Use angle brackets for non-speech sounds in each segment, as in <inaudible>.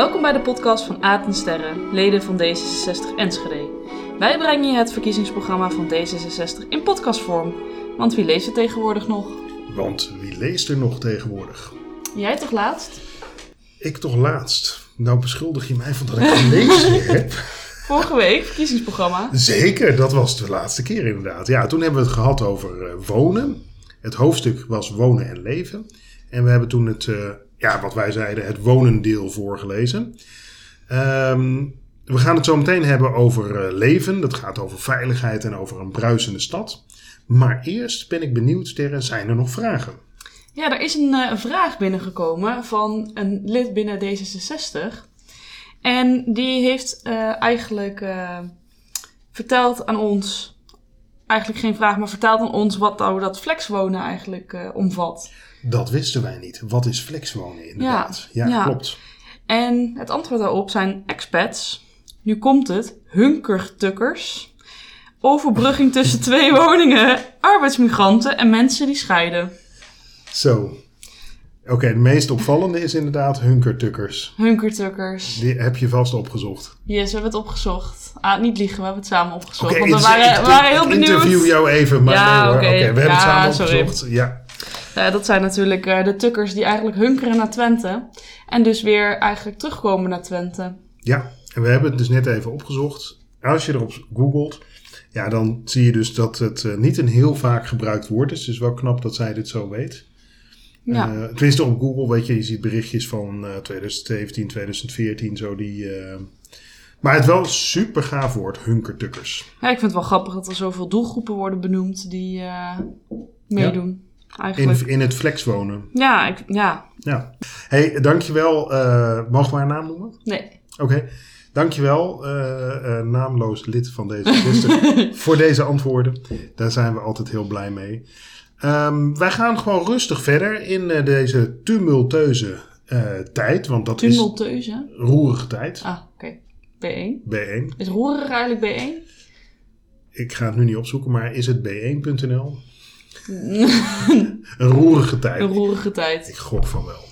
Welkom bij de podcast van Aad en Sterren, leden van D66 Enschede. Wij brengen je het verkiezingsprogramma van D66 in podcastvorm. Want wie leest het tegenwoordig nog? Want wie leest er nog tegenwoordig? Jij toch laatst? Ik toch laatst. Nou beschuldig je mij van dat ik gelezen <laughs> heb. Vorige week, verkiezingsprogramma. Zeker, dat was de laatste keer inderdaad. Ja, toen hebben we het gehad over eh, wonen. Het hoofdstuk was wonen en leven. En we hebben toen het, eh, ja, wat wij zeiden, het wonendeel voorgelezen. Ehm, we gaan het zo meteen hebben over eh, leven. Dat gaat over veiligheid en over een bruisende stad. Maar eerst ben ik benieuwd, Sterren, zijn er nog vragen? Ja, er is een eh, vraag binnengekomen van een lid binnen D66. En die heeft eh, eigenlijk eh, verteld aan ons, eigenlijk geen vraag, maar verteld aan ons wat nou dat flexwonen eigenlijk omvat. Dat wisten wij niet. Wat is flexwonen inderdaad? Ja, ja. klopt. En het antwoord daarop zijn expats. Nu komt het, hunkertukkers. Overbrugging tussen <laughs> twee woningen, arbeidsmigranten en mensen die scheiden. Zo. Oké, de meest opvallende is inderdaad hunkertukkers. Hunkertukkers. Die heb je vast opgezocht. Yes, we hebben het opgezocht. Ah, niet liegen, we hebben het samen opgezocht. Oké, want we ik- waren, ik- we waren heel ik benieuwd. interview jou even, maar Ja, nee oké. We hebben Ja, het samen sorry. opgezocht. Ja. Eh, dat zijn natuurlijk eh, de tukkers die eigenlijk hunkeren naar Twente. En dus weer eigenlijk terugkomen naar Twente. ja, en we hebben het dus net even opgezocht. Als je erop googelt, ja, dan zie je dus dat het eh, niet een heel vaak gebruikt woord is. Dus wel knap dat zij dit zo weet. Ja. Eh, tenminste op Google, weet je, je ziet berichtjes van eh, 2017, 2014, zo die... maar het wel super gaaf woord, hunkertukkers. ja, ik vind het wel grappig dat er zoveel doelgroepen worden benoemd die eh, meedoen. Eigenlijk. In, in het flexwonen. Ja, ik, ja, Ja. hey, dankjewel. eh mogen we haar naam noemen? nee. Oké. Dankjewel, eh naamloos lid van deze list, <laughs> voor deze antwoorden. Daar zijn we altijd heel blij mee. Ehm, wij gaan gewoon rustig verder in eh, deze tumultueuze eh, tijd. Want dat Tumulteuze. is roerige tijd. Ah, oké. B1. B1. Is roerig eigenlijk B1? Ik ga het nu niet opzoeken, maar is het b1.nl? Een roerige tijd. Een roerige tijd. Ik gok van wel.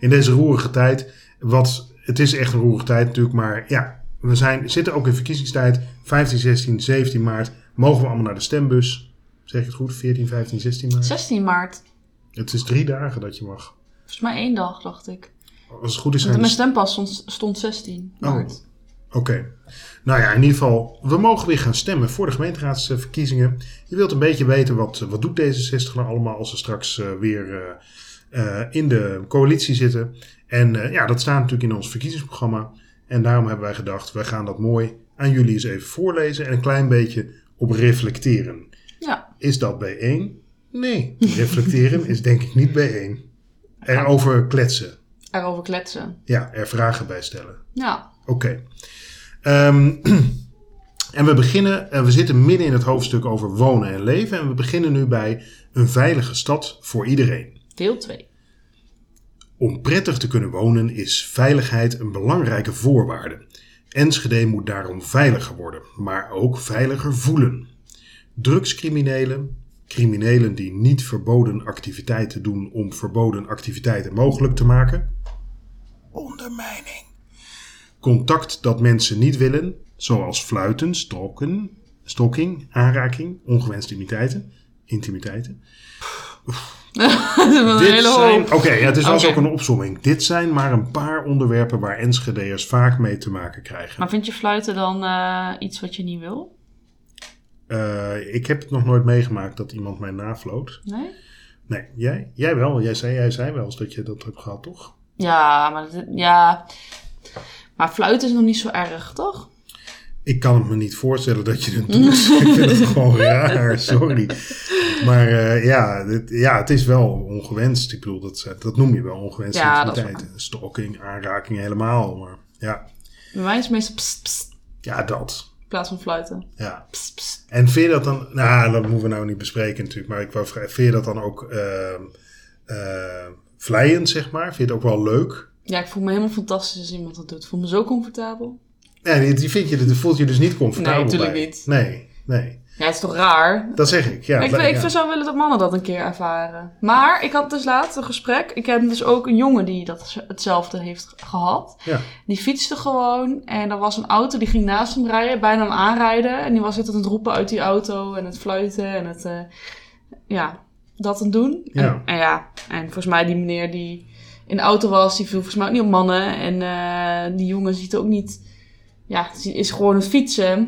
In deze roerige tijd, wat, het is echt een roerige tijd natuurlijk, maar ja, we zijn, zitten ook in verkiezingstijd. 15, 16, 17 maart mogen we allemaal naar de stembus. Zeg ik het goed? 14, 15, 16 maart? 16 maart. Het is drie dagen dat je mag. Volgens mij één dag, dacht ik. Als het goed is zijn mijn stempas stond, stond 16 Oh. Oké. Nou ja, in ieder geval, we mogen weer gaan stemmen voor de gemeenteraadsverkiezingen. Je wilt een beetje weten wat, wat doet D66 nou allemaal als ze straks eh, weer eh, eh, in de coalitie zitten. En ja, dat staat natuurlijk in ons verkiezingsprogramma. En daarom hebben wij gedacht, wij gaan dat mooi aan jullie eens even voorlezen en een klein beetje op reflecteren. Ja. Is dat B1? Nee, reflecteren is denk ik niet B1. Erover kletsen. Erover kletsen. Ja, er vragen bij stellen. Ja. Oké. Ehm, <clears throat> en we beginnen, en we zitten midden in het hoofdstuk over wonen en leven. En we beginnen nu bij een veilige stad voor iedereen. Deel 2. Om prettig te kunnen wonen is veiligheid een belangrijke voorwaarde. Enschede moet daarom veiliger worden, maar ook veiliger voelen. Drugscriminelen, criminelen die niet verboden activiteiten doen om verboden activiteiten mogelijk te maken. Ondermijning. Contact dat mensen niet willen, zoals fluiten, stalken, stalking, aanraking, ongewenste intimiteiten. intimiteiten. <laughs> Dit zijn, oké, ja, het is Oké. ook een opzomming. Dit zijn maar een paar onderwerpen waar Enschede'ers vaak mee te maken krijgen. Maar vind je fluiten dan eh, iets wat je niet wil? Eh, ik heb het nog nooit meegemaakt dat iemand mij nafloot. Nee? Nee, jij? Jij wel. Jij zei, jij zei wel eens dat je dat hebt gehad, toch? Ja, maar, dat- ja. Maar fluiten is nog niet zo erg, toch? Ik kan het me niet voorstellen dat je het doet. <laughs> ik vind het gewoon raar, sorry. Maar eh, ja, dit, ja, het is wel ongewenst. Ik bedoel, dat, dat noem je wel ongewenste Ja, dat is. Stalking, aanraking, helemaal. Maar ja, Bij mij is het meestal pst, pst, ja, dat. in plaats van fluiten. Ja. Pst, pst. En vind je dat dan, nou, dat moeten we nou niet bespreken natuurlijk, maar ik wou vragen, vind je dat dan ook ehm eh, vlijend, zeg maar? Vind je het ook wel leuk? Ja, ik voel me helemaal fantastisch als iemand dat doet. Ik voel me zo comfortabel. Nee, die, vind je, dat voelt je dus niet comfortabel Nee, tuurlijk bij. niet. Nee, nee. Ja, het is toch raar? Dat zeg ik, ja. ik, ja. ik zou willen dat mannen dat een keer ervaren. Maar ik had dus laatst een gesprek. Ik heb dus ook een jongen die dat hetzelfde heeft gehad. Ja. Die fietste gewoon en er was een auto die ging naast hem rijden, bijna hem aanrijden. En die was het aan het roepen uit die auto en het fluiten en het, eh, ja, dat aan doen. Ja. En, en ja, en volgens mij die meneer die in de auto was, die viel volgens mij ook niet op mannen. En eh, die jongen ziet ook niet, ja, is gewoon het fietsen. En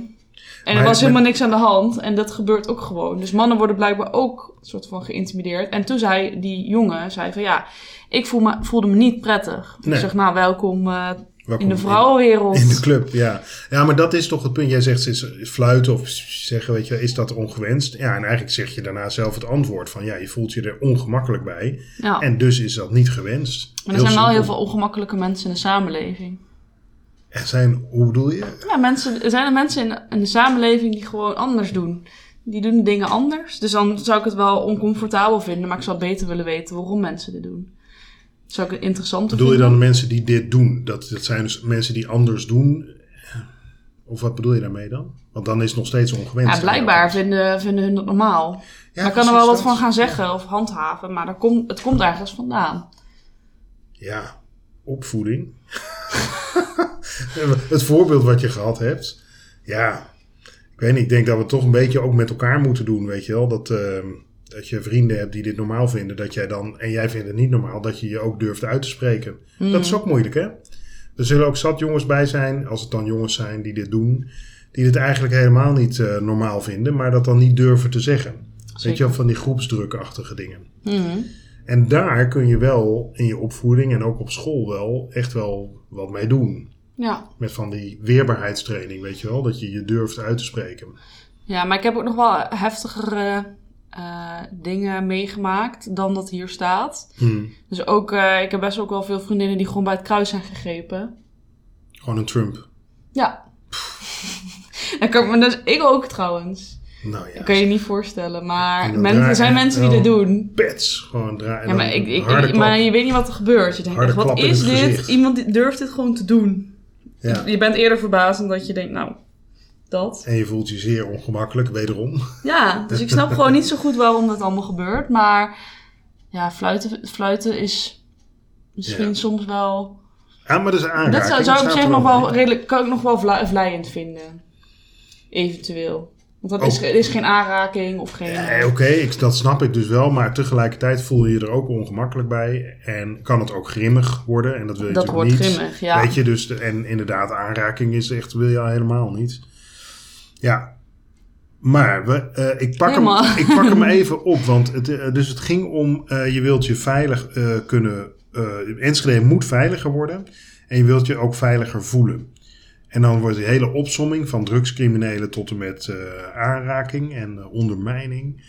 Maar- er was maar- helemaal niks aan de hand. En dat gebeurt ook gewoon. Dus mannen worden blijkbaar ook een soort van geïntimideerd. En toen zei die jongen, zei van ja, ik voel me, voelde me niet prettig. Nee. Ik zeg nou, welkom eh, In de vrouwenwereld. In de club, ja. Ja, maar dat is toch het punt. Jij zegt is, is fluiten of zeggen, weet je, is dat ongewenst? Ja, en eigenlijk zeg je daarna zelf het antwoord van, ja, je voelt je er ongemakkelijk bij. Ja. En dus is dat niet gewenst. maar er zijn wel heel veel ongemakkelijke mensen in de samenleving. Er zijn, hoe bedoel je? Ja, mensen, er zijn er mensen in, in de samenleving die gewoon anders doen. Die doen dingen anders. Dus dan zou ik het wel oncomfortabel vinden, maar ik zou beter willen weten waarom mensen dit doen. Zou ik het interessanter Bedoel je dan de mensen die dit doen? Dat, dat zijn dus mensen die anders doen? Of wat bedoel je daarmee dan? Want dan is het nog steeds ongewenst. Ja, blijkbaar vinden, vinden hun dat normaal. Ja, Daar kan er wel wat van gaan zeggen of handhaven, maar dat komt, het komt ergens vandaan. Ja, opvoeding. <laughs> het voorbeeld wat je gehad hebt. Ja, ik weet niet. Ik denk dat we het toch een beetje ook met elkaar moeten doen, weet je wel. Dat, ehm, dat je vrienden hebt die dit normaal vinden. Dat jij dan, en jij vindt het niet normaal, dat je je ook durft uit te spreken. Dat is ook moeilijk, hè? Er zullen ook zat jongens bij zijn, als het dan jongens zijn die dit doen. Die dit eigenlijk helemaal niet eh, normaal vinden, maar dat dan niet durven te zeggen. Weet je wel, van die groepsdrukachtige dingen. Mhm. En daar kun je wel in je opvoeding en ook op school wel echt wel wat mee doen. Ja. Met van die weerbaarheidstraining, weet je wel. Dat je je durft uit te spreken. ja, maar ik heb ook nog wel heftigere eh, dingen meegemaakt dan dat hier staat. Hm. Dus ook, eh, ik heb best ook wel veel vriendinnen die gewoon bij het kruis zijn gegrepen. Gewoon een Trump. Ja. <laughs> Kan, dus, ik ook trouwens. Nou ja. Dat kan je niet voorstellen. Maar men, er zijn mensen die dit doen. Pets. Gewoon draaien. Ja, maar, ik, ik, maar je weet niet wat er gebeurt. Je denkt, Harde wat is dit? gezicht. Iemand durft dit gewoon te doen. Ja. Je bent eerder verbaasd dan dat je denkt, nou, dat. En je voelt je zeer ongemakkelijk, wederom. Ja, dus ik snap gewoon niet zo goed waarom dat allemaal gebeurt. Maar ja, fluiten, fluiten is misschien Ja. soms wel... Ja, maar dat is aanraking. Dat zou, zou ik op zich nog wel redelijk... Kan ik nog wel vla- vlijend vinden. Eventueel. Want dat is, er is geen aanraking of geen... Nee, oké, dat snap ik dus wel. Maar tegelijkertijd voel je je er ook ongemakkelijk bij. En kan het ook grimmig worden. En dat wil je dat natuurlijk wordt niet. grimmig, ja. Weet je, dus de- en inderdaad, aanraking is echt, wil je al helemaal niet. Ja. Maar we, eh, ik, pak hem, ik pak hem <laughs> even op, want het, eh, dus het ging om, eh, je wilt je veilig kunnen, Enschede moet veiliger worden en je wilt je ook veiliger voelen. En dan wordt die hele opsomming van drugscriminelen tot en met aanraking en ondermijning.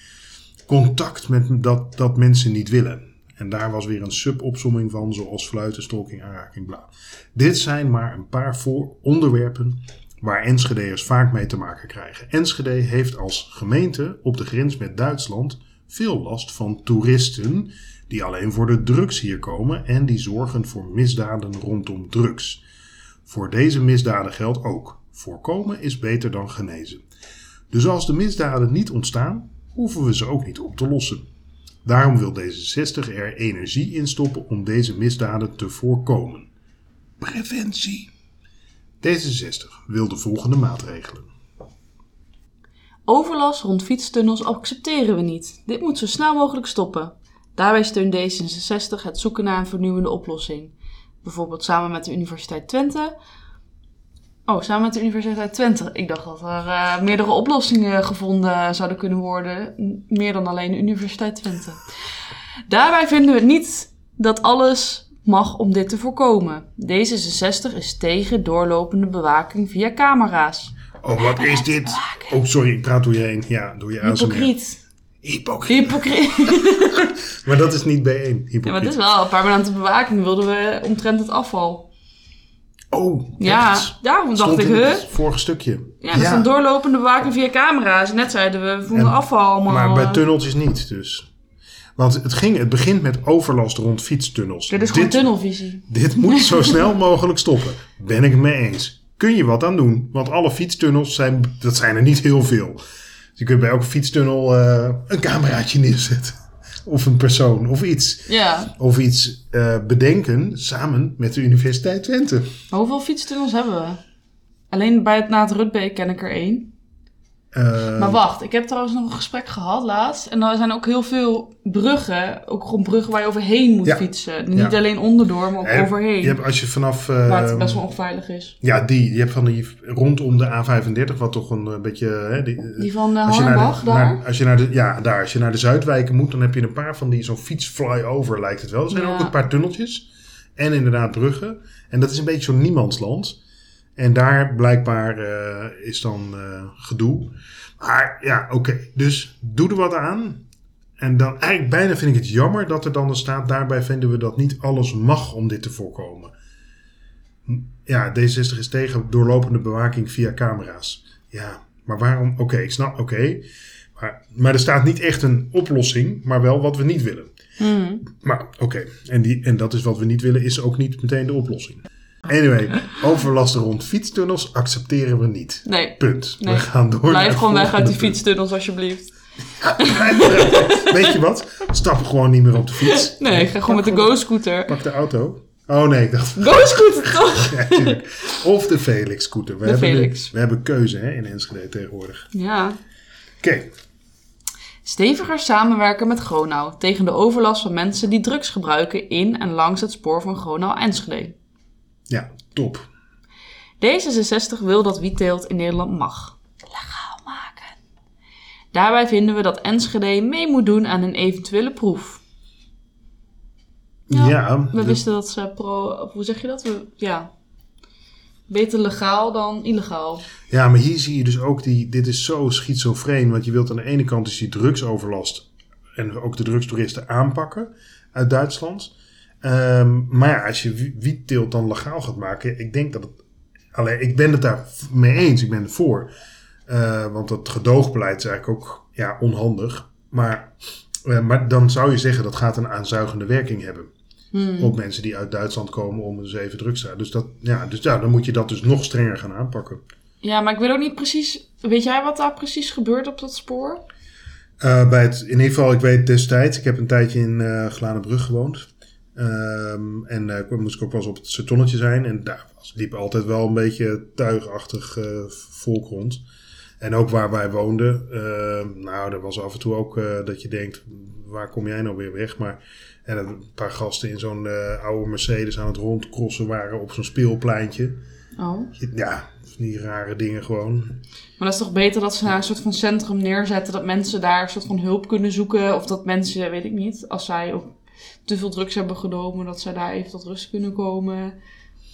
Contact met dat, dat mensen niet willen. En daar was weer een subopsomming van, zoals fluiten, stalking, aanraking, bla. Dit zijn maar een paar voor onderwerpen waar Enschede'ers vaak mee te maken krijgen. Enschede heeft als gemeente op de grens met Duitsland veel last van toeristen die alleen voor de drugs hier komen en die zorgen voor misdaden rondom drugs. Voor deze misdaden geldt ook: voorkomen is beter dan genezen. Dus als de misdaden niet ontstaan, hoeven we ze ook niet op te lossen. Daarom wil D66 er energie in stoppen om deze misdaden te voorkomen. Preventie. D66 wil de volgende maatregelen. Overlast rond fietstunnels accepteren we niet. Dit moet zo snel mogelijk stoppen. Daarbij steunt D66 het zoeken naar een vernieuwende oplossing. Bijvoorbeeld samen met de Universiteit Twente. Oh, samen met de Universiteit Twente. Ik dacht dat er eh, meerdere oplossingen gevonden zouden kunnen worden. Meer dan alleen de Universiteit Twente. Daarbij vinden we niet dat alles mag om dit te voorkomen. D66 is tegen doorlopende bewaking via camera's. Oh, wat is dit? Oh, sorry, ik praat door je heen. Ja, door je aanspraak. Hypocriet. Hypocriet. Hypocriet. <laughs> Maar dat is niet B1. Hypocriet. Ja, maar het is wel permanente bewaking wilden we omtrent het afval. Oh, Ja, daarom dacht ik, het vorige stukje. Ja, dat is een doorlopende bewaking via camera's. Net zeiden we, we vonden En- afval allemaal. Maar bij eh, tunneltjes niet, dus. Want het, ging, het begint met overlast rond fietstunnels. Dit is gewoon tunnelvisie. dit <laughs> moet zo snel mogelijk stoppen. Ben ik het mee eens. Kun je wat aan doen? Want alle fietstunnels zijn, dat zijn er niet heel veel. Dus je kunt bij elke fietstunnel eh, een cameraatje neerzetten. Of een persoon, of iets. Ja. Of iets eh, bedenken samen met de Universiteit Twente. Hoeveel fietstunnels hebben we? Alleen bij het, na het Rutbeek ken ik er één. Eh, Maar wacht, ik heb trouwens nog een gesprek gehad laatst. En er zijn ook heel veel bruggen. Ook gewoon bruggen waar je overheen moet Ja. fietsen. Niet Ja. alleen onderdoor, maar ook eh, overheen. Je hebt als je vanaf... eh, waar het best wel onveilig is. Ja, die. Je hebt van die rondom de A35, wat toch een eh, beetje... Hè, die, Die van uh, als je naar Hornbach de, daar. naar- als je naar de, ja, daar. Als je naar de Zuidwijken moet, dan heb je een paar van die zo'n fiets flyover lijkt het wel. Er zijn Ja. ook een paar tunneltjes. En inderdaad bruggen. En dat is een beetje zo'n niemandsland. En daar blijkbaar eh, is dan eh, gedoe. Maar ja, oké. Dus doe er wat aan. En dan eigenlijk bijna vind ik het jammer dat er dan staat... daarbij vinden we dat niet alles mag om dit te voorkomen. Ja, D60 is tegen doorlopende bewaking via camera's. Ja, maar waarom? Oké, ik snap, oké. Maar, maar er staat niet echt een oplossing, maar wel wat we niet willen. Hmm. Maar oké, en die en dat is wat we niet willen, is ook niet meteen de oplossing. Anyway, overlast rond fietstunnels accepteren we niet. Nee, Punt. Nee. We gaan door. blijf gewoon weg uit die fietstunnels alsjeblieft. <laughs> Weet je wat? Stap gewoon niet meer op de fiets. Nee, ik ga gewoon met de go-scooter. Pak de auto. Oh nee, ik dacht. <laughs> Go-scooter toch? <laughs> Ja, of de Felix-scooter. We, De hebben Felix. we hebben keuze hè, in Enschede tegenwoordig. Ja. Oké, Steviger samenwerken met Gronau tegen de overlast van mensen die drugs gebruiken in en langs het spoor van Gronau-Enschede. Ja, top. D66 wil dat wietteelt in Nederland mag. Legaal maken. Daarbij vinden we dat Enschede mee moet doen aan een eventuele proef. Ja, Ja, We de- wisten dat ze pro... of Hoe zeg je dat? We, ja. Beter legaal dan illegaal. Ja, maar hier zie je dus ook die. Dit is zo schizofreen. Want je wilt aan de ene kant dus die drugsoverlast. En ook de drugstoeristen aanpakken uit Duitsland. Ehm, maar ja, als je wi- wietteelt dan legaal gaat maken. Ik denk dat het. Alleen, ik ben het daar mee eens. Ik ben ervoor. Eh, want dat gedoogbeleid is eigenlijk ook ja, onhandig. Maar, eh, maar dan zou je zeggen dat gaat een aanzuigende werking hebben. Hmm. Op mensen die uit Duitsland komen om eens even drugs te Dus, dat, ja, dus ja, dan moet je dat dus nog strenger gaan aanpakken. Ja, maar ik weet ook niet precies... Weet jij wat daar precies gebeurt op dat spoor? Eh, bij het, in ieder geval, ik weet destijds, ik heb een tijdje in Glanenbrug gewoond. Ehm, en ik moest ik ook wel eens op het sertonnetje zijn. En daar was, liep altijd wel een beetje tuigachtig eh, volk rond. En ook waar wij woonden, eh, nou, er was af en toe ook eh, dat je denkt, waar kom jij nou weer weg? Maar en een paar gasten in zo'n oude Mercedes aan het rondcrossen waren op zo'n speelpleintje. Oh. Ja, die rare dingen gewoon. Maar dat is toch beter dat ze daar een soort van centrum neerzetten. Dat mensen daar een soort van hulp kunnen zoeken. Of dat mensen, weet ik niet, als zij te veel drugs hebben genomen, dat zij daar even tot rust kunnen komen.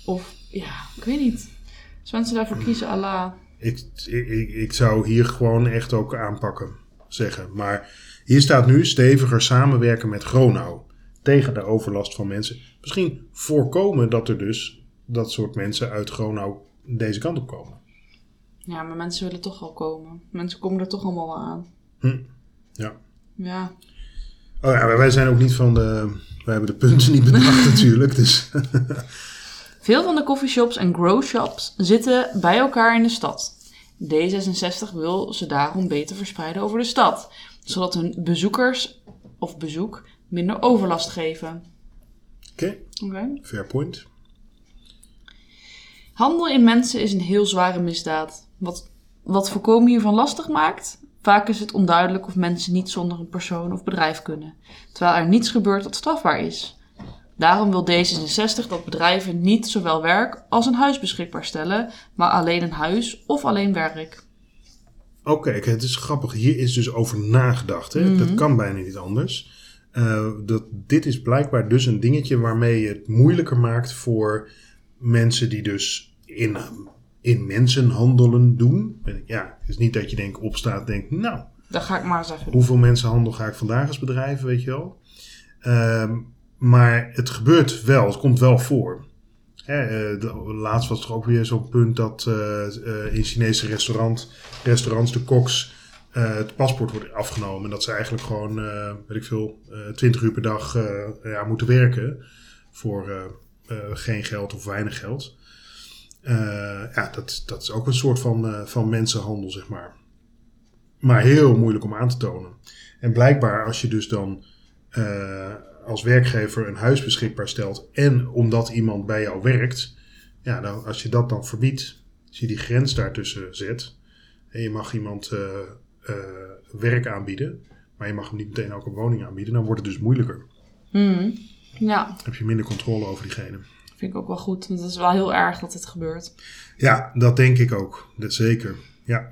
Of ja, ik weet niet. Als mensen daarvoor kiezen, Allah. Ik, ik, ik zou hier gewoon echt ook aanpakken, zeggen. Maar hier staat nu steviger samenwerken met Gronau. Tegen de overlast van mensen. Misschien voorkomen dat er dus dat soort mensen uit Gronau deze kant op komen. Ja, maar mensen willen toch al komen. Mensen komen er toch allemaal wel aan. Hm. Ja. Ja. Oh ja, wij zijn ook niet van de... Wij hebben de punten niet bedacht <laughs> natuurlijk. Dus Veel van de coffeeshops en growshops zitten bij elkaar in de stad. D66 wil ze daarom beter verspreiden over de stad, zodat hun bezoekers of bezoek minder overlast geven. oké, Oké. fair point. Handel in mensen is een heel zware misdaad. Wat, wat voorkomen hiervan lastig maakt? Vaak is het onduidelijk of mensen niet zonder een persoon of bedrijf kunnen, terwijl er niets gebeurt dat strafbaar is. Daarom wil D66 dat bedrijven niet zowel werk als een huis beschikbaar stellen, maar alleen een huis of alleen werk. Oké, het is grappig. Hier is dus over nagedacht. Hè? Dat kan bijna niet anders. Eh, dat, dit is blijkbaar dus een dingetje waarmee je het moeilijker maakt voor mensen die dus in, in mensenhandelen doen. Ja, het is niet dat je denkt opstaat en denkt, nou, Dat ga ik maar eens even hoeveel mensenhandel ga ik vandaag eens bedrijven, weet je wel. Ehm, maar het gebeurt wel, het komt wel voor. Hè, eh, de- laatst was er ook weer zo'n punt dat eh, eh, in Chinese restaurant, restaurants de koks het paspoort wordt afgenomen. En dat ze eigenlijk gewoon, weet ik veel, eh 20 uur per dag ja, moeten werken voor geen geld of weinig geld. Eh, ja, dat, dat is ook een soort van, eh, van mensenhandel, zeg maar. maar heel moeilijk om aan te tonen. En blijkbaar als je dus dan eh, als werkgever een huis beschikbaar stelt en omdat iemand bij jou werkt, ja, dan, als je dat dan verbiedt, als je die grens daartussen zet en je mag iemand werk aanbieden, maar je mag hem niet meteen ook een woning aanbieden, dan wordt het dus moeilijker. Hmm. Ja, Dan heb je minder controle over diegene. Vind ik ook wel goed. Want het is wel heel erg dat dit gebeurt. Ja, dat denk ik ook. Dat zeker. Ja.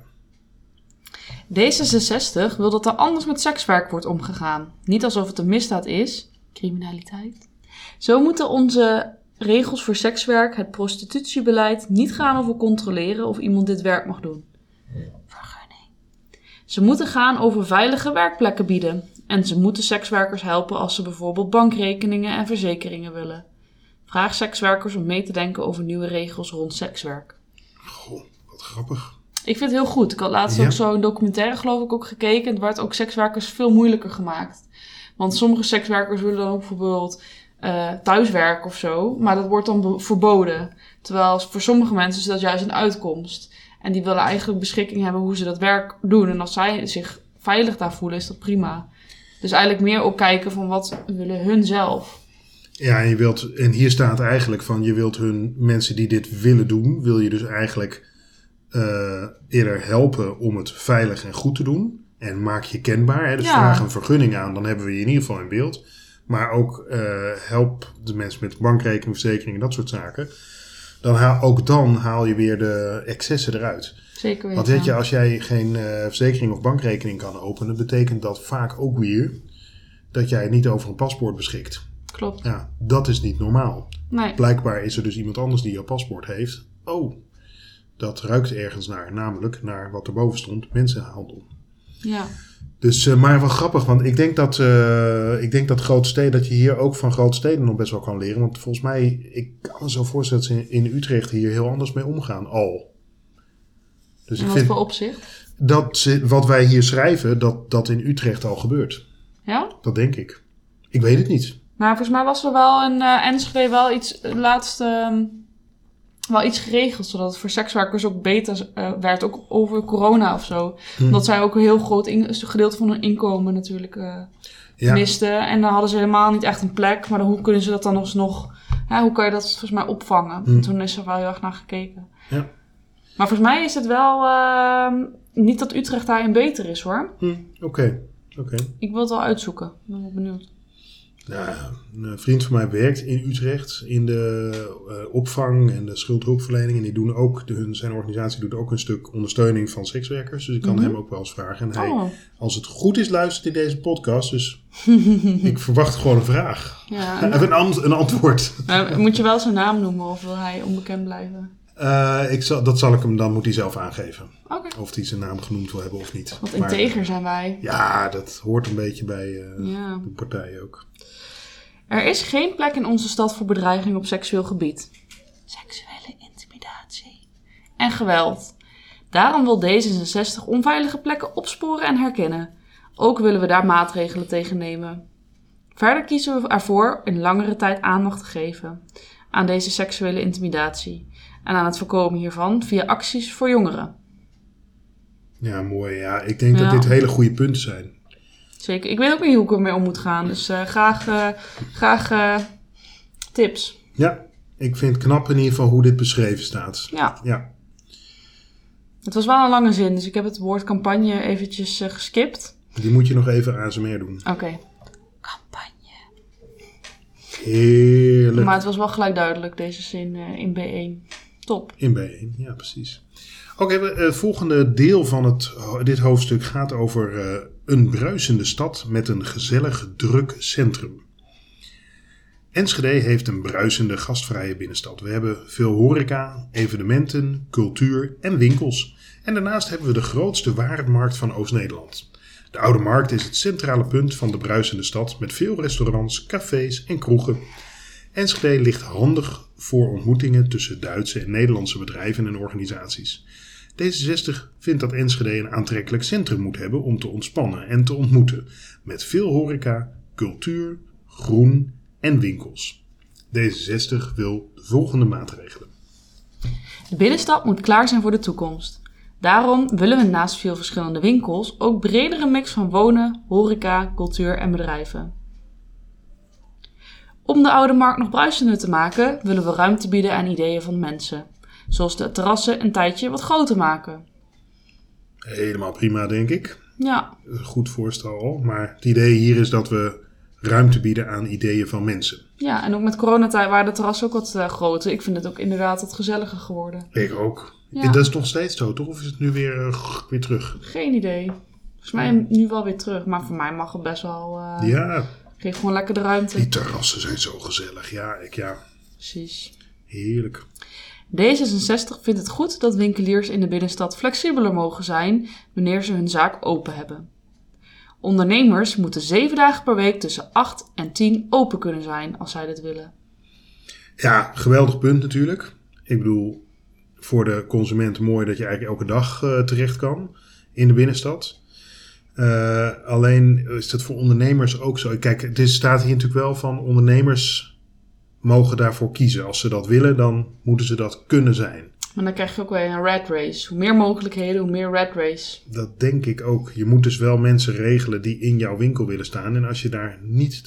D66 wil dat er anders met sekswerk wordt omgegaan. Niet alsof het een misdaad is, criminaliteit. Zo moeten onze regels voor sekswerk, het prostitutiebeleid, niet gaan over controleren of iemand dit werk mag doen. Vergunning. Ze moeten gaan over veilige werkplekken bieden. En ze moeten sekswerkers helpen als ze bijvoorbeeld bankrekeningen en verzekeringen willen. Vraag sekswerkers om mee te denken over nieuwe regels rond sekswerk. Goh, wat grappig. Ik vind het heel goed. Ik had laatst Ja. ook zo'n documentaire geloof ik ook gekeken. Het werd ook sekswerkers veel moeilijker gemaakt. Want sommige sekswerkers willen dan ook bijvoorbeeld eh, thuiswerken of zo. Maar dat wordt dan verboden. Terwijl voor sommige mensen is dat juist een uitkomst. En die willen eigenlijk beschikking hebben hoe ze dat werk doen. En als zij zich veilig daar voelen, is dat prima. Dus eigenlijk meer ook kijken van wat willen hun zelf. Ja, en, je wilt, en hier staat eigenlijk van je wilt hun mensen die dit willen doen, wil je dus eigenlijk eh, eerder helpen om het veilig en goed te doen. En maak je kenbaar. Hè? Dus Ja. vraag een vergunning aan, dan hebben we je in ieder geval in beeld. Maar ook eh, help de mensen met bankrekening, verzekeringen, dat soort zaken. Dan haal, ook dan haal je weer de excessen eruit. Zeker weten. Want weet je, als jij geen eh, verzekering of bankrekening kan openen, betekent dat vaak ook weer dat jij niet over een paspoort beschikt. Klopt. Ja, dat is niet normaal. Nee. Blijkbaar is er dus iemand anders die jouw paspoort heeft. Oh, dat ruikt ergens naar, namelijk naar wat erboven stond, mensenhandel. Ja. Dus, eh, maar wel grappig, want ik denk dat, eh, ik denk dat grote steden, dat je hier ook van grote steden nog best wel kan leren. Want volgens mij, ik kan me zo voorstellen dat ze in, in Utrecht hier heel anders mee omgaan, al. Dus In ik wat vind voor opzicht? dat ze, wat wij hier schrijven, dat dat in Utrecht al gebeurt. Ja? Dat denk ik. Ik weet het niet. Maar volgens mij was er wel in eh Enschede wel iets, eh, laatst, ehm, wel iets geregeld. Zodat het voor sekswerkers ook beter eh, werd. Ook over corona of zo. Hm. Omdat zij ook een heel groot in- gedeelte van hun inkomen natuurlijk eh, Ja, misten. En dan hadden ze helemaal niet echt een plek. Maar dan, hoe kunnen ze dat dan alsnog... Ja, hoe kan je dat volgens mij opvangen? Hm. En toen is er wel heel erg naar gekeken. Ja. Maar volgens mij is het wel... ehm, niet dat Utrecht daarin beter is hoor. Hm, oké. oké. Ik wil het wel uitzoeken. Ik ben benieuwd. Nou, een vriend van mij werkt in Utrecht in de eh, opvang en de schuldhulpverlening. En die doen ook, de, hun, zijn organisatie doet ook een stuk ondersteuning van sekswerkers. Dus ik kan Mhm. hem ook wel eens vragen. En hij, Oh, als het goed is, luistert in deze podcast. Dus <laughs> ik verwacht gewoon een vraag. ja. <laughs> en- een, ant- een antwoord. Nou, moet je wel zijn naam noemen of wil hij onbekend blijven? Eh, ik zal, dat zal ik hem, dan moet hij zelf aangeven. Of hij zijn naam genoemd wil hebben of niet. Maar- integer zijn wij. Ja, dat hoort een beetje bij eh, Ja. de partij ook. Er is geen plek in onze stad voor bedreiging op seksueel gebied. Seksuele intimidatie. En geweld. Daarom wil D66 onveilige plekken opsporen en herkennen. Ook willen we daar maatregelen tegen nemen. Verder kiezen we ervoor een langere tijd aandacht te geven aan deze seksuele intimidatie en aan het voorkomen hiervan via acties voor jongeren. Ja, mooi. Ja, ik denk dat dit hele goede punten zijn. Zeker. Ik weet ook niet hoe ik ermee om moet gaan. Dus eh, graag, eh, graag eh, tips. Ja, ik vind het knap in ieder geval hoe dit beschreven staat. Ja, Ja, het was wel een lange zin. Dus ik heb het woord campagne eventjes geskipt. die moet je nog even ASMR doen. Oké. Campagne. Heerlijk. Maar het was wel gelijk duidelijk, deze zin eh, in B1. Top. In B1, ja precies. Oké, het volgende deel van het, dit hoofdstuk gaat over eh, een bruisende stad met een gezellig druk centrum. Enschede heeft een bruisende gastvrije binnenstad. We hebben veel horeca, evenementen, cultuur en winkels. En daarnaast hebben we de grootste warenmarkt van Oost-Nederland. De Oude Markt is het centrale punt van de bruisende stad met veel restaurants, cafés en kroegen. Enschede ligt handig voor ontmoetingen tussen Duitse en Nederlandse bedrijven en organisaties. D66 vindt dat Enschede een aantrekkelijk centrum moet hebben om te ontspannen en te ontmoeten, met veel horeca, cultuur, groen en winkels. D66 wil de volgende maatregelen. De binnenstad moet klaar zijn voor de toekomst. Daarom willen we naast veel verschillende winkels ook bredere mix van wonen, horeca, cultuur en bedrijven. Om de oude markt nog bruisender te maken, willen we ruimte bieden aan ideeën van mensen. Zoals de terrassen een tijdje wat groter maken. Helemaal prima, denk ik. Ja, goed voorstel al. Maar het idee hier is dat we ruimte bieden aan ideeën van mensen. ja en ook met coronatijd waren de terrassen ook wat eh, groter. Ik vind het ook inderdaad wat gezelliger geworden. Ik ook. Ja. En dat is nog steeds zo, toch? Of is het nu weer, eh, weer terug? Geen idee. Volgens mij nu wel weer terug, maar voor mij mag het best wel. eh Ja, Geef gewoon lekker de ruimte. die terrassen zijn zo gezellig. Ja, ik, ja, Precies. heerlijk. D66 vindt het goed dat winkeliers in de binnenstad flexibeler mogen zijn wanneer ze hun zaak open hebben. Ondernemers moeten zeven dagen per week tussen 8 en 10 open kunnen zijn als zij dit willen. Ja, geweldig punt natuurlijk. Ik bedoel, voor de consument mooi dat je eigenlijk elke dag eh, terecht kan in de binnenstad. Eh, alleen is dat voor ondernemers ook zo. Kijk, is, staat hier natuurlijk wel van ondernemers mogen daarvoor kiezen. Als ze dat willen, dan moeten ze dat kunnen zijn. Maar dan krijg je ook weer een red race. Hoe meer mogelijkheden, hoe meer red race. Dat denk ik ook. Je moet dus wel mensen regelen die in jouw winkel willen staan. En als je daar niet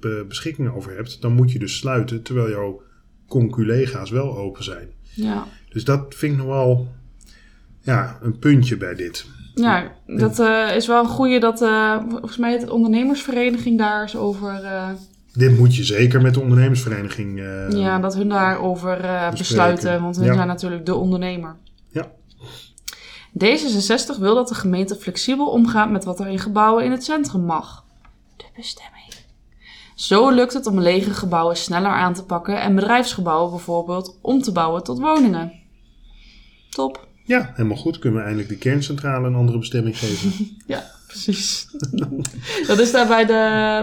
de beschikking over hebt, dan moet je dus sluiten. Terwijl jouw conculega's wel open zijn. Ja, Dus dat vind ik nog wel ja, een puntje bij dit. ja dat eh, is wel een goede dat eh, volgens mij het ondernemersvereniging daar is over. eh, Dit moet je zeker met de ondernemersvereniging. eh, ja, dat hun daarover eh bespreken. besluiten, want hun Ja. zijn natuurlijk de ondernemer. Ja. D66 wil dat de gemeente flexibel omgaat met wat er in gebouwen in het centrum mag. De bestemming. Zo lukt het om lege gebouwen sneller aan te pakken en bedrijfsgebouwen bijvoorbeeld om te bouwen tot woningen. Top. ja, helemaal goed. Kunnen we eindelijk de kerncentrale een andere bestemming geven. <laughs> Ja, precies. <laughs> dat is daar bij de,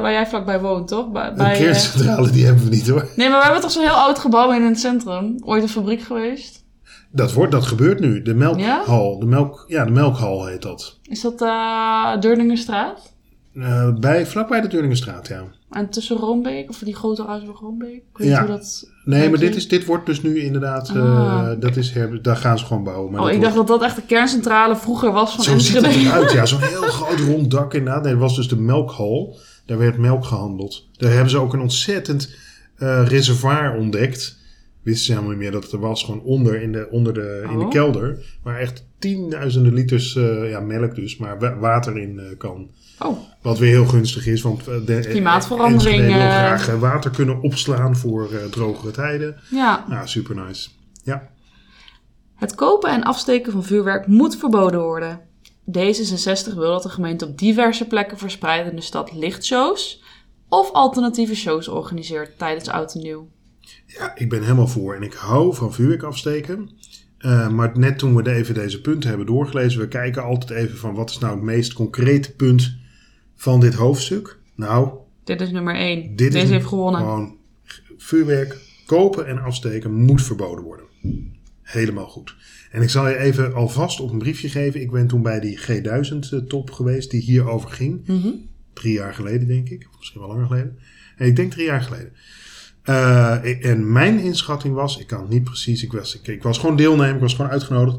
waar jij vlakbij woont, toch? Bij, bij, eh, kerncentrale die hebben we niet hoor. Nee, maar we hebben toch zo'n heel oud gebouw in het centrum? Ooit een fabriek geweest? Dat, wordt, dat gebeurt nu. De melkhal. De, melk, ja, de melkhal heet dat. Is dat eh Deurningenstraat? Eh, bij, vlakbij de Turningenstraat, ja. En tussen Roombeek, of die grote huis van? Ik weet Ja. hoe dat... Nee, maar dit, is, dit wordt dus nu inderdaad... eh, Ah. dat is her, daar gaan ze gewoon bouwen. Maar oh, ik wordt- dacht dat dat echt de kerncentrale vroeger was van Zo ziet het eruit, ja. Zo'n <laughs> heel groot rond dak inderdaad. Nee, dat was dus de melkhal. Daar werd melk gehandeld. Daar hebben ze ook een ontzettend eh, reservoir ontdekt. Wisten ze helemaal niet meer dat het er was. Gewoon onder in de, onder de, in de Oh. kelder. Waar echt tienduizenden liters eh, ja, melk dus, maar wa- water in kan. Oh, Wat weer heel gunstig is, want eh, de Klimaatverandering, Enschede wil eh. graag eh, water kunnen opslaan voor eh, drogere tijden. ja. Ja, super nice. Ja, Het kopen en afsteken van vuurwerk moet verboden worden. D66 wil dat de gemeente op diverse plekken verspreid in de stad lichtshows of alternatieve shows organiseert tijdens Oud en Nieuw. Ja, ik ben helemaal voor. En ik hou van vuurwerk afsteken. Eh, maar net toen we de- even deze punten hebben doorgelezen, we kijken altijd even van wat is nou het meest concrete punt van dit hoofdstuk. Nou, Dit is nummer 1. dit Deze heeft gewonnen. gewoon vuurwerk kopen en afsteken moet verboden worden. Helemaal goed. En ik zal je even alvast op een briefje geven. Ik ben toen bij die G1000-top geweest die hierover ging. Mhm. Drie jaar geleden, denk ik. Of misschien wel langer geleden. Nee, ik denk drie jaar geleden. Eh, en mijn inschatting was, ik kan het niet precies, ik was, ik, ik was gewoon deelnemer, ik was gewoon uitgenodigd.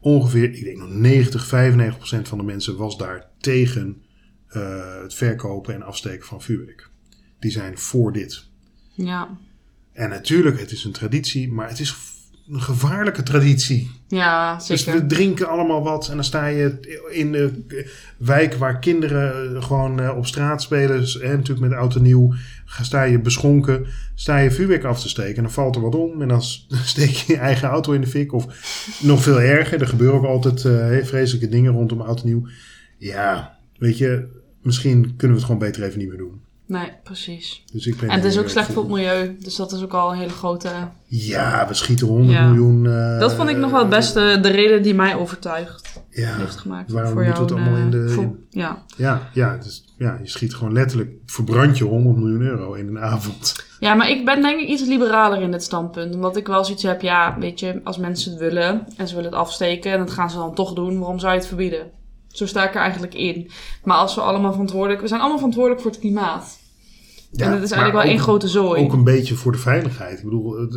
Ongeveer, ik denk nog 90, 95 procent van de mensen was daar tegen eh, het verkopen en afsteken van vuurwerk. Die zijn voor dit. Ja. En natuurlijk, het is een traditie, maar het is een gevaarlijke traditie. Ja, Dus zeker. we drinken allemaal wat en dan sta je in de wijk waar kinderen gewoon eh, op straat spelen. En natuurlijk met oud en nieuw ga- sta je beschonken, sta je vuurwerk af te steken. En dan valt er wat om en dan <laughs> steek je je eigen auto in de fik. Of nog veel erger, er gebeuren ook altijd heel vreselijke dingen rondom oud en nieuw. Ja, weet je, misschien kunnen we het gewoon beter even niet meer doen. Nee, precies. Dus ik ben En het is ook eh, slecht voor het milieu. Dus dat is ook al een hele grote... Ja, we schieten 100 Ja. miljoen. eh, Dat vond ik nog wel het beste, de reden die mij overtuigd Ja, heeft gemaakt. waarom voor moeten jou we het allemaal in de- voor- ja. Ja, ja, dus, ja, je schiet gewoon letterlijk, verbrand je 100 miljoen euro in een avond. ja, maar ik ben denk ik iets liberaler in dit standpunt. Omdat ik wel zoiets heb, ja, weet je, als mensen het willen en ze willen het afsteken en dat gaan ze dan toch doen, waarom zou je het verbieden? Zo sta ik er eigenlijk in. Maar als we allemaal verantwoordelijk, we zijn allemaal verantwoordelijk voor het klimaat. Ja, en het is eigenlijk wel één grote zooi. Ook een beetje voor de veiligheid. Ik bedoel, het,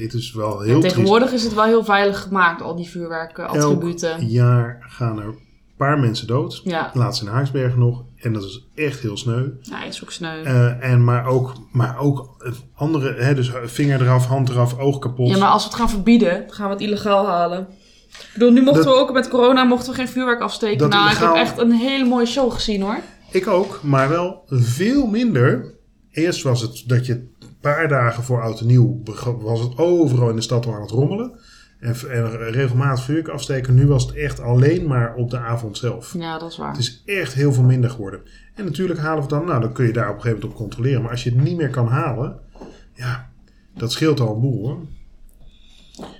het is wel heel En triest. tegenwoordig is het wel heel veilig gemaakt, al die vuurwerkattributen. Elk jaar gaan er een paar mensen dood. Ja, Laatst in Haaksberg nog. En dat is echt heel sneu. ja, is ook sneu. Eh, en maar ook, maar ook andere, hè, dus vinger eraf, hand eraf, oog kapot. Ja, maar als we het gaan verbieden, gaan we het illegaal halen. Ik bedoel, nu mochten Dat- we ook met corona mochten we geen vuurwerk afsteken. Dat nou, ik heb echt een hele mooie show gezien hoor. Ik ook, maar wel veel minder. Eerst was het dat je een paar dagen voor oud en nieuw was het overal in de stad aan het rommelen. En, en regelmatig vuurwerk afsteken. Nu was het echt alleen maar op de avond zelf. Ja, dat is waar. Het is echt heel veel minder geworden. En natuurlijk halen we dan, nou dan kun je daar op een gegeven moment op controleren. Maar als je het niet meer kan halen, ja, dat scheelt al een boel hoor.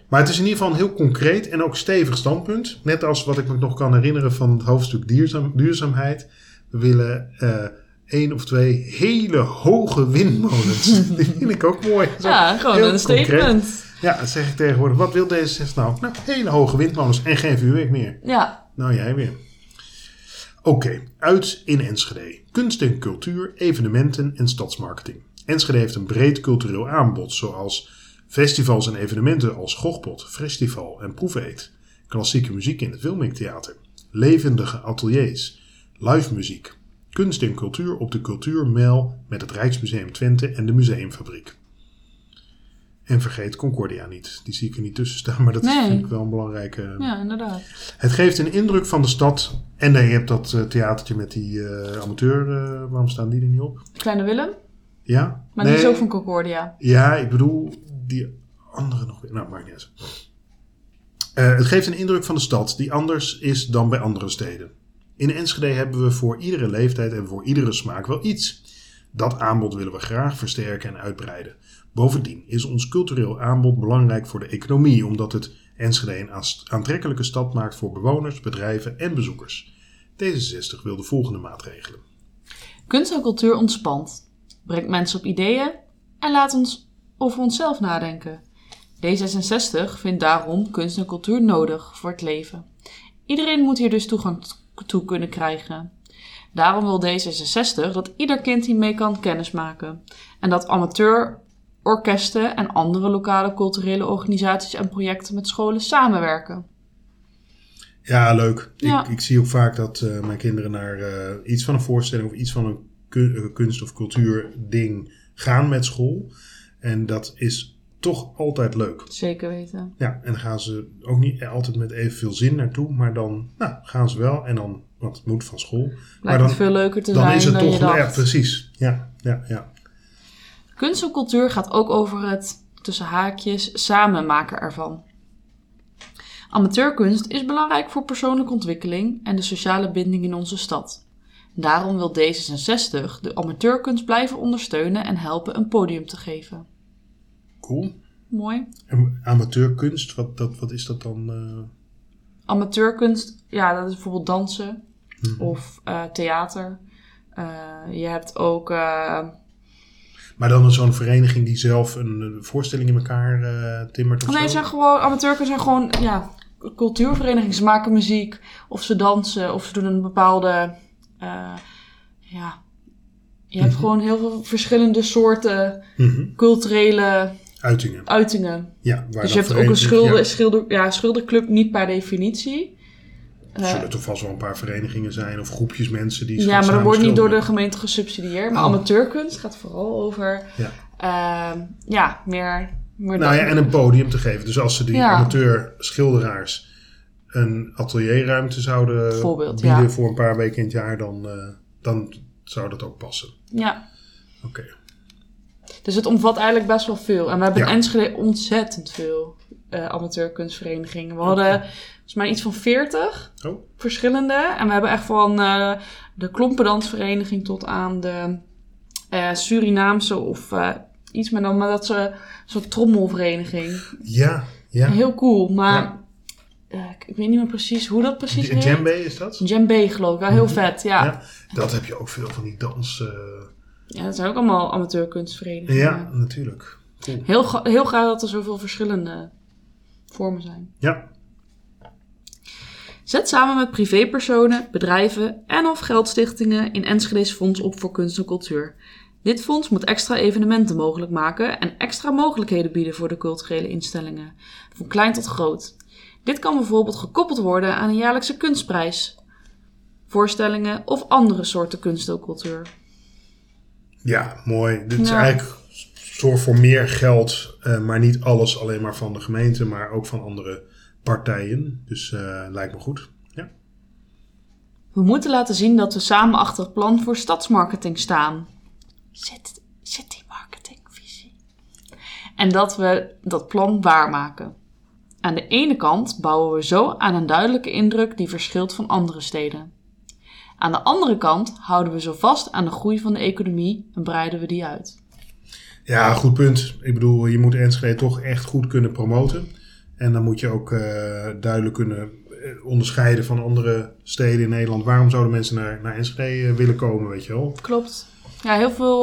Maar het is in ieder geval een heel concreet en ook stevig standpunt. Net als wat ik me nog kan herinneren van het hoofdstuk duurzaam, duurzaamheid. We willen eh één of twee hele hoge windmolens. <laughs> Die vind ik ook mooi. Ook ja, gewoon een statement. Ja, dat zeg ik tegenwoordig. Wat wil D66 nou? Nou, hele hoge windmolens en geen vuurwerk meer. Ja, Nou, jij weer. Oké, uit in Enschede. Kunst en cultuur, evenementen en stadsmarketing. Enschede heeft een breed cultureel aanbod, zoals festivals en evenementen als Gochpot, Festival en Proefeet. Klassieke muziek in het Wilmingtheater. Levendige ateliers. Live muziek. Kunst en cultuur op de Cultuurmijl met het Rijksmuseum Twente en de Museumfabriek. En vergeet Concordia niet. Die zie ik er niet tussen staan, maar dat Nee. vind ik wel een belangrijke... ja, inderdaad. Het geeft een indruk van de stad. En dan, je hebt dat eh, theatertje met die eh, amateur. eh, waarom staan die er niet op? Kleine Willem, Ja? maar die is ook van Concordia. Ja, ik bedoel die andere nog weer. Nou, maakt niet. Eh, het geeft een indruk van de stad die anders is dan bij andere steden. In Enschede hebben we voor iedere leeftijd en voor iedere smaak wel iets. Dat aanbod willen we graag versterken en uitbreiden. Bovendien is ons cultureel aanbod belangrijk voor de economie, omdat het Enschede een aantrekkelijke stad maakt voor bewoners, bedrijven en bezoekers. D66 wil de volgende maatregelen. Kunst en cultuur ontspant, brengt mensen op ideeën en laat ons over onszelf nadenken. D66 vindt daarom kunst en cultuur nodig voor het leven. Iedereen moet hier dus toegang toe kunnen krijgen. Daarom wil D66 dat ieder kind hiermee kan kennismaken en dat amateurorkesten en andere lokale culturele organisaties en projecten met scholen samenwerken. Ja, leuk. Ja. Ik, ik zie ook vaak dat eh, mijn kinderen naar eh, iets van een voorstelling of iets van een eh, kunst- of cultuurding gaan met school. En dat is toch altijd leuk. Zeker weten. Ja, en dan gaan ze ook niet altijd met evenveel zin naartoe, maar dan nou, gaan ze wel. En dan, want het moet van school. Lijkt dan- het veel leuker te Dan zijn is het dan toch, je dacht. ja, precies. Ja, ja, ja. Kunst en cultuur gaat ook over het, tussen haakjes, samen maken ervan. Amateurkunst is belangrijk voor persoonlijke ontwikkeling en de sociale binding in onze stad. Daarom wil D66 de amateurkunst blijven ondersteunen en helpen een podium te geven. Cool. Mooi. En amateurkunst, wat, dat, wat is dat dan? eh? Amateurkunst, ja, dat is bijvoorbeeld dansen Mhm. of eh, theater. Eh, je hebt ook Maar dan zo'n vereniging die zelf een voorstelling in elkaar timmert of Nee, zo? zijn gewoon, amateurkunst zijn gewoon, ja, cultuurverenigingen. Ze maken muziek, of ze dansen, of ze doen een bepaalde, eh, ja. Je hebt Mhm. gewoon heel veel verschillende soorten Mhm. culturele Uitingen. uitingen. Ja, waar dus je hebt ook een schilder, ja. schilder, ja, schilderclub, niet per definitie. Er Eh, zullen toch vast wel een paar verenigingen zijn of groepjes mensen die ja, maar dat wordt niet door de gemeente gesubsidieerd. Maar Oh. amateurkunst gaat vooral over, Ja. ehm, ja, meer... meer Nou ja, en een podium te geven. Dus als ze die amateur schilderaars een atelierruimte zouden bieden ja. voor een paar weken in het jaar, dan, eh, dan zou dat ook passen. Ja, Oké. Dus het omvat eigenlijk best wel veel. En we hebben Ja. in Enschede ontzettend veel eh, amateurkunstverenigingen. We hadden volgens mij iets van 40 Oh. verschillende. En we hebben echt van eh, de klompendansvereniging tot aan de Surinaamse of iets met dan, maar dat ze zo'n trommelvereniging. Ja, ja. Heel cool, maar Ja. Ik, weet niet meer precies hoe dat precies heet. Djembe is dat? Djembe geloof ik, wel heel Mhm. vet, ja. Ja. Dat heb je ook veel van die dans. eh, Ja, dat zijn ook allemaal amateurkunstverenigingen. ja, natuurlijk. Cool. Heel, heel graag dat er zoveel verschillende vormen zijn. Ja, Zet samen met privépersonen, bedrijven en of geldstichtingen in Enschede's Fonds op voor kunst en cultuur. Dit fonds moet extra evenementen mogelijk maken en extra mogelijkheden bieden voor de culturele instellingen, van klein tot groot. Dit kan bijvoorbeeld gekoppeld worden aan een jaarlijkse kunstprijs, voorstellingen of andere soorten kunst en cultuur. Ja, mooi. Dit is eigenlijk zorg voor meer geld, eh, maar niet alles alleen maar van de gemeente, maar ook van andere partijen. Dus eh, lijkt me goed. Ja. We moeten laten zien dat we samen achter het plan voor stadsmarketing staan. City, city marketing visie. En dat we dat plan waarmaken. Aan de ene kant bouwen we zo aan een duidelijke indruk die verschilt van andere steden. Aan de andere kant houden we zo vast aan de groei van de economie en breiden we die uit. ja, goed punt. Ik bedoel, je moet Enschede toch echt goed kunnen promoten. En dan moet je ook eh, duidelijk kunnen eh, onderscheiden van andere steden in Nederland. Waarom zouden mensen naar, naar Enschede eh, willen komen, weet je wel? Klopt. Ja, heel veel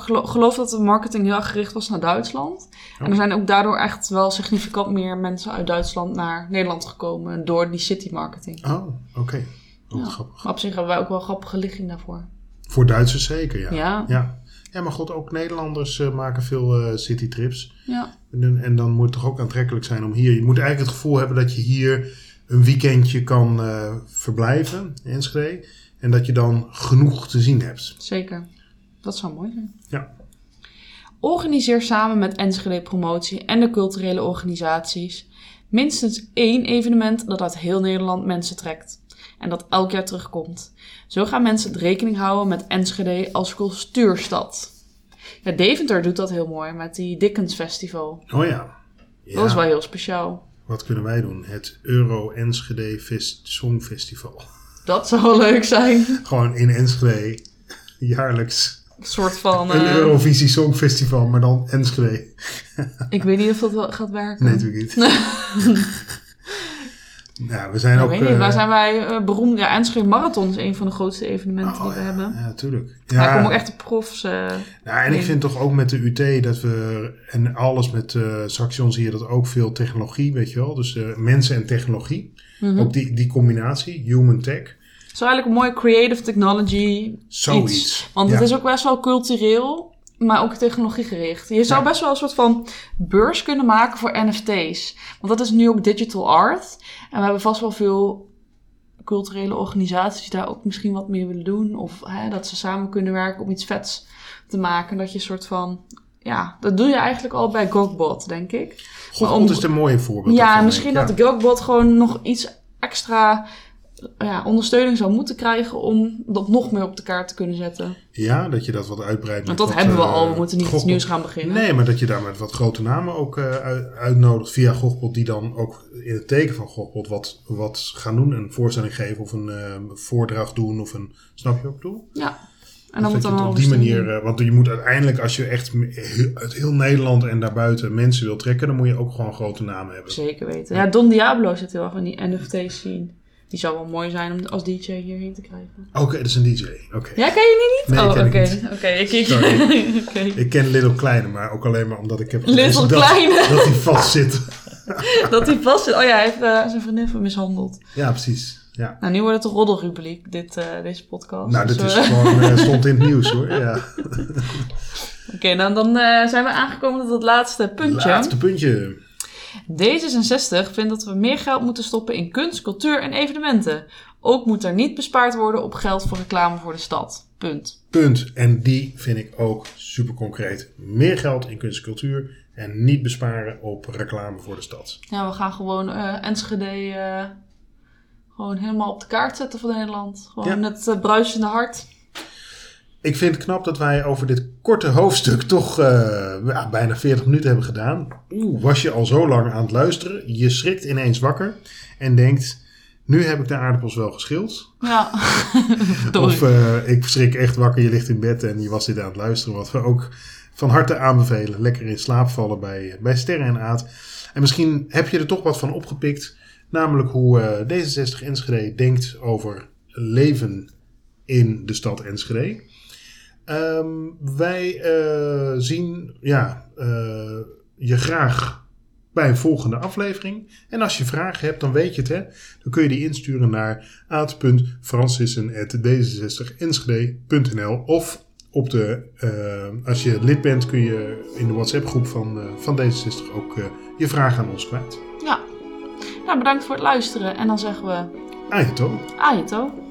gelo- geloof dat de marketing heel erg gericht was naar Duitsland. En er zijn ook daardoor echt wel significant meer mensen uit Duitsland naar Nederland gekomen door die city marketing. Oh, oké. Oh, Ja. grappig. Maar op zich hebben wij ook wel grappige ligging daarvoor. Voor Duitsers zeker, ja. Ja. Ja, ja maar god, ook Nederlanders eh, maken veel eh citytrips. Ja, En, dan- en dan moet het toch ook aantrekkelijk zijn om hier... Je moet eigenlijk het gevoel hebben dat je hier een weekendje kan verblijven in Enschede. En dat je dan genoeg te zien hebt. zeker. Dat zou mooi zijn. Ja. Organiseer samen met Enschede Promotie en de culturele organisaties minstens één evenement dat uit heel Nederland mensen trekt. En dat elk jaar terugkomt. Zo gaan mensen het rekening houden met Enschede als cultuurstad. Ja, Deventer doet dat heel mooi met die Dickens Festival. Oh ja. ja. Dat is wel heel speciaal. Wat kunnen wij doen? Het Euro Enschede Fest Songfestival. Dat zou wel leuk zijn. Gewoon in Enschede jaarlijks Een soort van... een eh, Eurovisie Songfestival, maar dan Enschede. ik weet niet of dat wel gaat werken. Nee, natuurlijk niet. ja, <laughs> we zijn Ik ook... weet niet, eh, waar zijn wij eh, beroemd? Ja, Enschede Marathon is een van de grootste evenementen oh, die we ja, hebben. Ja, tuurlijk. Ja. Ja, komen ook echt de profs. eh, Ja, en ik vind toch ook met de UT dat we, en alles met eh Saxion zie je dat ook veel technologie, weet je wel. Dus eh, mensen en technologie. mhm. Ook die, die combinatie, human tech, Zo eigenlijk een mooi creative technology zoiets. iets. Want Ja. het is ook best wel cultureel, maar ook technologiegericht. Je zou Ja. best wel een soort van beurs kunnen maken voor NFT's. Want dat is nu ook digital art. En we hebben vast wel veel culturele organisaties die daar ook misschien wat mee willen doen. Of hè, dat ze samen kunnen werken om iets vets te maken. Dat je een soort van... Ja, dat doe je eigenlijk al bij Gogbot, denk ik. God, om- is een mooie voorbeeld. Ja, misschien dat de Gogbot gewoon nog iets extra ja, ondersteuning zou moeten krijgen om dat nog meer op de kaart te kunnen zetten. Ja, dat je dat wat uitbreidt. Want dat wat, hebben we eh, al, we moeten niet iets Gogbot- nieuws gaan beginnen. Nee, maar dat je daar met wat grote namen ook eh, uit- uitnodigt via Gogbot, die dan ook in het teken van Gogbot wat, wat gaan doen. Een voorstelling geven of een eh, voordracht doen of een... Snap je ik bedoel? Ja, en dan moet je dan op die manier, eh, want je moet uiteindelijk, als je echt uit heel Nederland en daarbuiten mensen wil trekken, dan moet je ook gewoon grote namen hebben. Zeker weten. Ja, Don Diablo zit heel erg in die NFT's zien. Die zou wel mooi zijn om als DJ hierheen te krijgen. Oké, dat is een DJ. Oké. Ja, ken je die niet? Nee, oh, oké. Oké, ik. <laughs> Oké. Ik ken Little Kleine, maar ook alleen maar omdat ik heb Little dat, Kleine. <laughs> dat hij vast zit. <laughs> Dat hij vast zit. Oh ja, hij heeft eh, zijn vriendin mishandeld. Ja, precies. Ja. Nou, nu wordt het een roddelrubriek, dit, eh, deze podcast. Nou, Dus, dit is eh, gewoon, stond in het nieuws hoor. Ja. Oké, nou dan zijn we aangekomen tot het laatste puntje. Laatste puntje. D66 vindt dat we meer geld moeten stoppen in kunst, cultuur en evenementen. Ook moet er niet bespaard worden op geld voor reclame voor de stad. Punt. Punt. En die vind ik ook super concreet. Meer geld in kunst en cultuur en niet besparen op reclame voor de stad. Ja, we gaan gewoon eh Enschede eh, gewoon helemaal op de kaart zetten voor Nederland. Gewoon Ja. het eh, bruisende hart. Ik vind het knap dat wij over dit korte hoofdstuk toch eh, bijna 40 minuten hebben gedaan. Oeh, was je al zo lang aan het luisteren? Je schrikt ineens wakker en denkt, nu heb ik de aardappels wel geschild. Ja. <laughs> Of eh, ik schrik echt wakker, je ligt in bed en je was dit aan het luisteren. Wat we ook van harte aanbevelen. Lekker in slaap vallen bij, bij Sterren en Aad. En misschien heb je er toch wat van opgepikt. Namelijk hoe eh, D66 Enschede denkt over leven in de stad Enschede. Ehm, wij eh, zien ja, eh, je graag bij een volgende aflevering. En als je vragen hebt, dan weet je het hè. Dan kun je die insturen naar aad.francissen.d66enschede.nl of op de, eh, als je lid bent, kun je in de WhatsApp-groep van, van D66 ook je vragen aan ons kwijt. Ja. Nou, bedankt voor het luisteren. En dan zeggen we Ajeto. Ajeto.